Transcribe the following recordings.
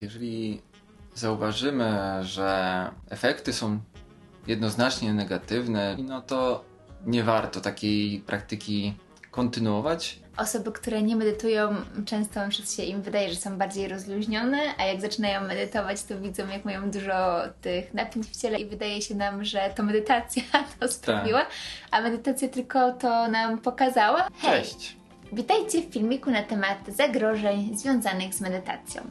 Jeżeli zauważymy, że efekty są jednoznacznie negatywne, no to nie warto takiej praktyki kontynuować. Osoby, które nie medytują, często się im wydaje, że są bardziej rozluźnione, a jak zaczynają medytować, to widzą, jak mają dużo tych napięć w ciele i wydaje się nam, że to medytacja to sprawiła, tak. a medytacja tylko to nam pokazała. Hej, Cześć! Witajcie w filmiku na temat zagrożeń związanych z medytacją.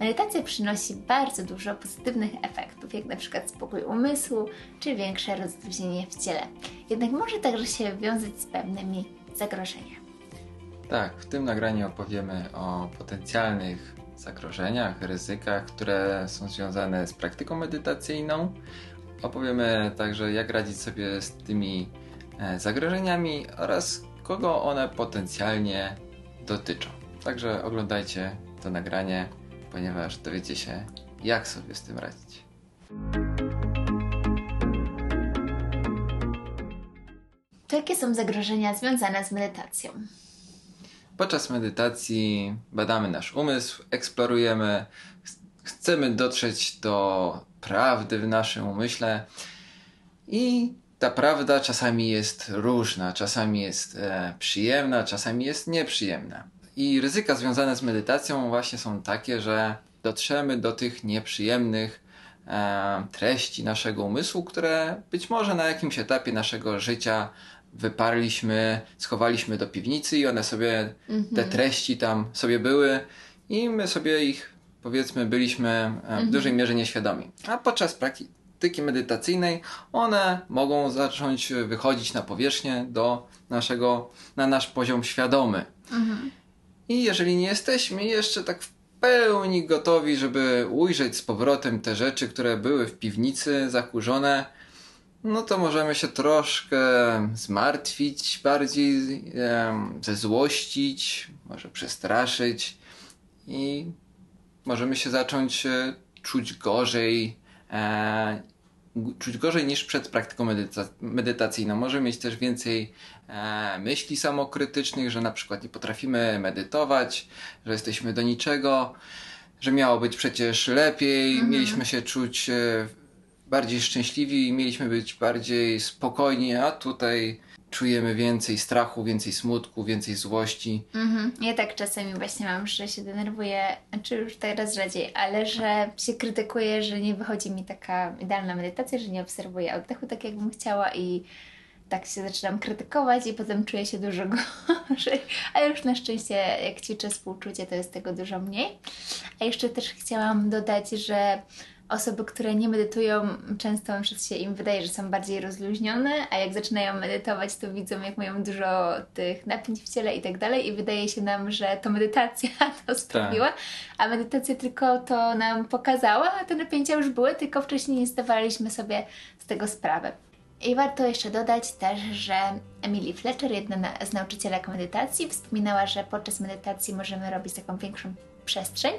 Medytacja przynosi bardzo dużo pozytywnych efektów, jak na przykład spokój umysłu czy większe rozluźnienie w ciele. Jednak może także się wiązać z pewnymi zagrożeniami. Tak, w tym nagraniu opowiemy o potencjalnych zagrożeniach, ryzykach, które są związane z praktyką medytacyjną. Opowiemy także, jak radzić sobie z tymi e, zagrożeniami oraz kogo one potencjalnie dotyczą. Także oglądajcie to nagranie ponieważ dowiecie się, jak sobie z tym radzić. To jakie są zagrożenia związane z medytacją? Podczas medytacji badamy nasz umysł, eksplorujemy, chcemy dotrzeć do prawdy w naszym umyśle i ta prawda czasami jest różna, czasami jest e, przyjemna, czasami jest nieprzyjemna. I ryzyka związane z medytacją właśnie są takie, że dotrzemy do tych nieprzyjemnych e, treści naszego umysłu, które być może na jakimś etapie naszego życia wyparliśmy, schowaliśmy do piwnicy i one sobie, te mhm. treści tam sobie były i my sobie ich powiedzmy byliśmy e, w -hmm. dużej mierze nieświadomi. A podczas praktyki medytacyjnej one mogą zacząć wychodzić na powierzchnię do naszego, na nasz poziom świadomy. -hmm. I jeżeli nie jesteśmy jeszcze tak w pełni gotowi, żeby ujrzeć z powrotem te rzeczy, które były w piwnicy zakurzone, no to możemy się troszkę zmartwić, bardziej zezłościć, może przestraszyć i możemy się zacząć e, czuć gorzej, e, czuć gorzej niż przed praktyką medyta medytacyjną. Może mieć też więcej e, myśli samokrytycznych, że na przykład nie potrafimy medytować, że jesteśmy do niczego, że miało być przecież lepiej, mhm. mieliśmy się czuć e, bardziej szczęśliwi, mieliśmy być bardziej spokojni, a tutaj czujemy więcej strachu, więcej smutku, więcej złości. Mhm. Ja tak czasami właśnie mam, że się denerwuję, czy już teraz rzadziej, ale że się krytykuję, że nie wychodzi mi taka idealna medytacja, że nie obserwuję oddechu tak, jakbym chciała i tak się zaczynam krytykować i potem czuję się dużo gorzej. Ale już na szczęście, jak ćwiczę współczucie, to jest tego dużo mniej. A jeszcze też chciałam dodać, że osoby, które nie medytują, często się im wydaje, że są bardziej rozluźnione, a jak zaczynają medytować, to widzą, jak mają dużo tych napięć w ciele i tak dalej, i wydaje się nam, że to medytacja to sprawiła, tak. a medytacja tylko to nam pokazała, a te napięcia już były, tylko wcześniej nie zdawaliśmy sobie z tego sprawy. I warto jeszcze dodać też, że Emily Fletcher, jedna z nauczycielek medytacji, wspominała, że podczas medytacji możemy robić taką większą przestrzeń,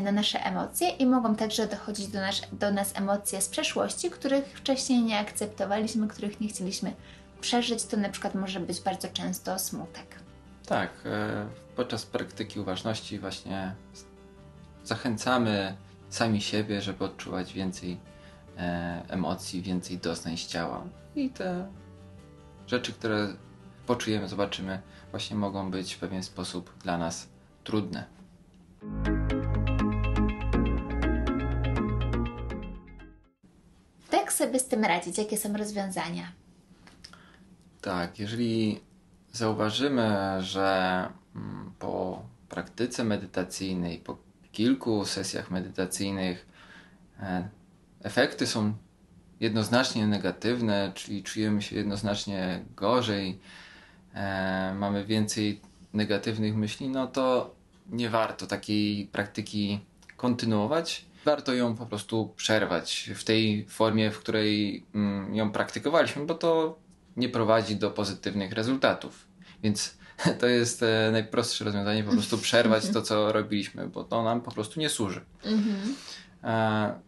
na nasze emocje i mogą także dochodzić do, nas, do nas emocje z przeszłości, których wcześniej nie akceptowaliśmy, których nie chcieliśmy przeżyć. To na przykład może być bardzo często smutek. Tak, e, podczas praktyki uważności właśnie zachęcamy sami siebie, żeby odczuwać więcej e, emocji, więcej doznań z ciała. I te rzeczy, które poczujemy, zobaczymy, właśnie mogą być w pewien sposób dla nas trudne. Sobie z tym radzić? Jakie są rozwiązania? Tak, jeżeli zauważymy, że mm, po praktyce medytacyjnej, po kilku sesjach medytacyjnych e, efekty są jednoznacznie negatywne, czyli czujemy się jednoznacznie gorzej, e, mamy więcej negatywnych myśli, no to nie warto takiej praktyki kontynuować warto ją po prostu przerwać w tej formie, w której mm, ją praktykowaliśmy, bo to nie prowadzi do pozytywnych rezultatów. Więc to jest e, najprostsze rozwiązanie, po prostu przerwać to, co robiliśmy, bo to nam po prostu nie służy. Mhm. E,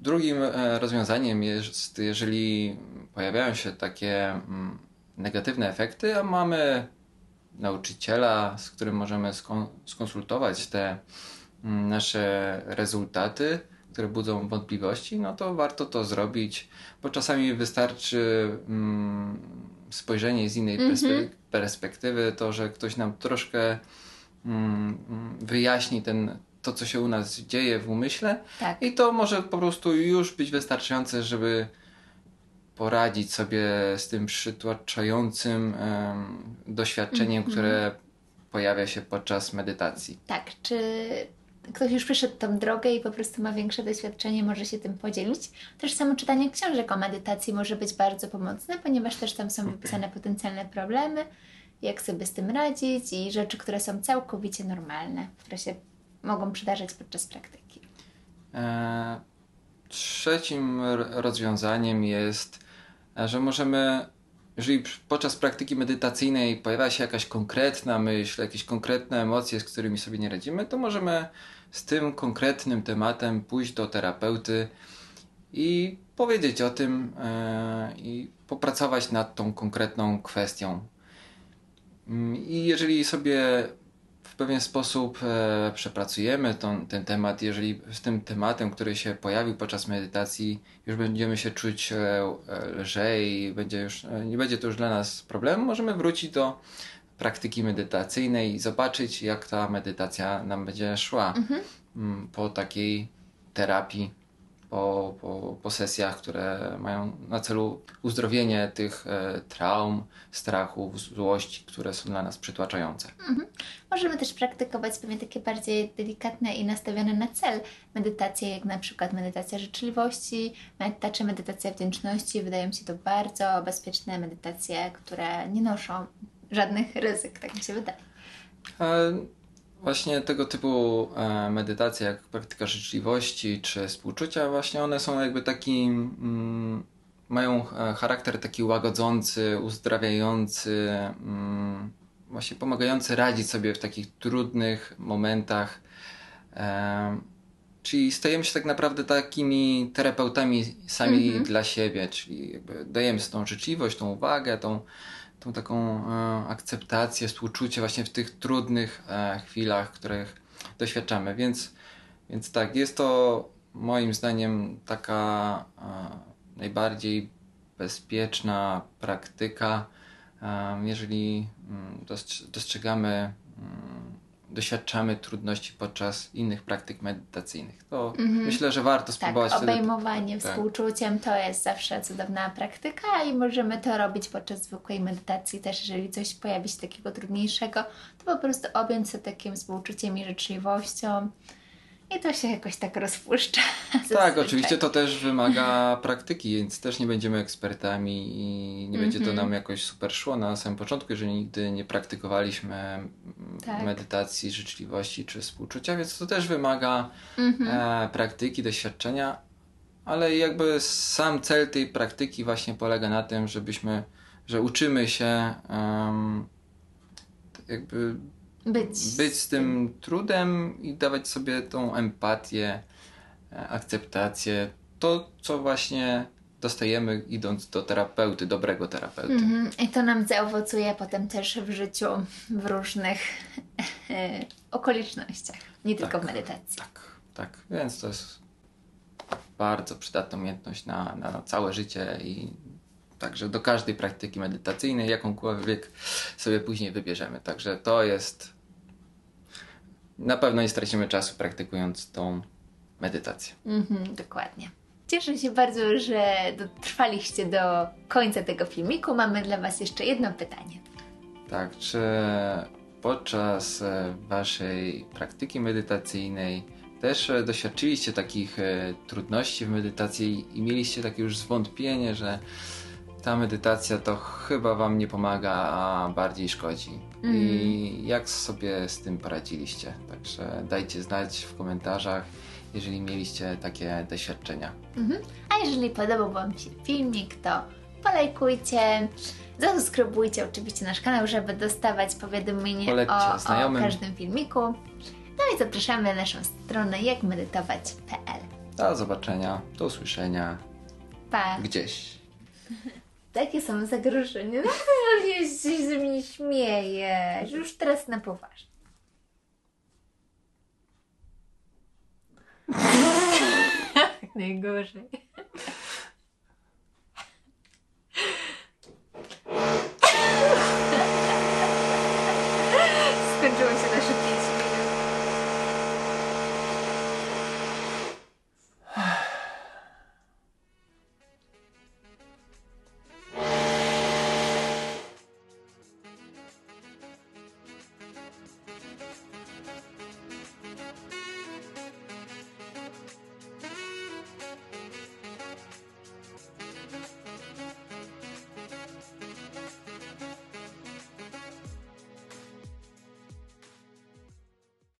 drugim e, rozwiązaniem jest, jeżeli pojawiają się takie mm, negatywne efekty, a mamy nauczyciela, z którym możemy skonsultować te nasze rezultaty, które budzą wątpliwości, no to warto to zrobić, bo czasami wystarczy mm, spojrzenie z innej perspe- perspektywy, to, że ktoś nam troszkę mm, wyjaśni ten, to, co się u nas dzieje w umyśle Tak. i to może po prostu już być wystarczające, żeby poradzić sobie z tym przytłaczającym em, doświadczeniem, które pojawia się podczas medytacji. Tak, czy ktoś już przeszedł tą drogę i po prostu ma większe doświadczenie, może się tym podzielić. Też samo czytanie książek o medytacji może być bardzo pomocne, ponieważ też tam są wypisane potencjalne problemy, jak sobie z tym radzić i rzeczy, które są całkowicie normalne, które się mogą przydarzać podczas praktyki. E, trzecim rozwiązaniem jest, e, że możemy, jeżeli podczas praktyki medytacyjnej pojawia się jakaś konkretna myśl, jakieś konkretne emocje, z którymi sobie nie radzimy, to możemy z tym konkretnym tematem pójść do terapeuty i powiedzieć o tym e, i popracować nad tą konkretną kwestią. Mm, I jeżeli sobie w pewien sposób e, przepracujemy tą, ten temat, jeżeli z tym tematem, który się pojawił podczas medytacji, już będziemy się czuć e, e, lżej, będzie już, e, nie będzie to już dla nas problemu, możemy wrócić do praktyki medytacyjnej i zobaczyć, jak ta medytacja nam będzie szła mm, po takiej terapii, po, po, po sesjach, które mają na celu uzdrowienie tych e, traum, strachów, złości, które są dla nas przytłaczające. Możemy też praktykować pewnie takie bardziej delikatne i nastawione na cel medytacje, jak na przykład medytacja życzliwości, meta czy medytacja wdzięczności. Wydają się to bardzo bezpieczne medytacje, które nie noszą żadnych ryzyk, tak mi się wydaje. E, Właśnie tego typu e, medytacje, jak praktyka życzliwości czy współczucia, właśnie one są jakby taki, mm, mają e, charakter taki łagodzący, uzdrawiający, mm, właśnie pomagający radzić sobie w takich trudnych momentach. E, Czyli stajemy się tak naprawdę takimi terapeutami sami dla siebie, czyli jakby dajemy tą życzliwość, tą uwagę, tą, tą taką e, akceptację, współczucie właśnie w tych trudnych e, chwilach, których doświadczamy. Więc, więc tak, jest to moim zdaniem taka e, najbardziej bezpieczna praktyka, jeżeli mm, dostrz- dostrzegamy, mm, doświadczamy trudności podczas innych praktyk medytacyjnych. To myślę, że warto Tak, spróbować wtedy- obejmowanie tak. współczuciem to jest zawsze cudowna praktyka i możemy to robić podczas zwykłej medytacji też, jeżeli coś pojawi się takiego trudniejszego, to po prostu objąć się takim współczuciem i życzliwością i to się jakoś tak rozpuszcza. Tak, oczywiście to też wymaga praktyki, więc też nie będziemy ekspertami i nie będzie to Mhm. nam jakoś super szło na samym początku, jeżeli nigdy nie praktykowaliśmy mm, Tak. medytacji, życzliwości czy współczucia, więc to też wymaga Mhm. e, praktyki, doświadczenia, ale jakby sam cel tej praktyki właśnie polega na tym, żebyśmy, że uczymy się em, jakby Być. być z tym trudem i dawać sobie tą empatię, e, akceptację, to co właśnie dostajemy idąc do terapeuty, dobrego terapeuty. Mhm. I to nam zaowocuje potem też w życiu w różnych e, okolicznościach, nie tylko w medytacji. Tak, tak, więc to jest bardzo przydatna umiejętność na, na całe życie i także do każdej praktyki medytacyjnej, jakąkolwiek sobie później wybierzemy. Także to jest na pewno nie stracimy czasu praktykując tą medytację. Mhm, dokładnie. Cieszę się bardzo, że dotrwaliście do końca tego filmiku. Mamy dla Was jeszcze jedno pytanie. Tak, czy podczas e, Waszej praktyki medytacyjnej też e, doświadczyliście takich e, trudności w medytacji i mieliście takie już zwątpienie, że ta medytacja to chyba Wam nie pomaga, a bardziej szkodzi? I jak sobie z tym poradziliście? Także dajcie znać w komentarzach, jeżeli mieliście takie doświadczenia. Mhm. A jeżeli podobał Wam się filmik, to polajkujcie, zasubskrybujcie oczywiście nasz kanał, żeby dostawać powiadomienie Polećcie o, o każdym filmiku. No i zapraszamy na naszą stronę jakmedytować.pl. Do zobaczenia, do usłyszenia Pa! gdzieś. takie są zagrożenia. No już się ze mnie śmieje, Już teraz na poważnie. Najgorzej.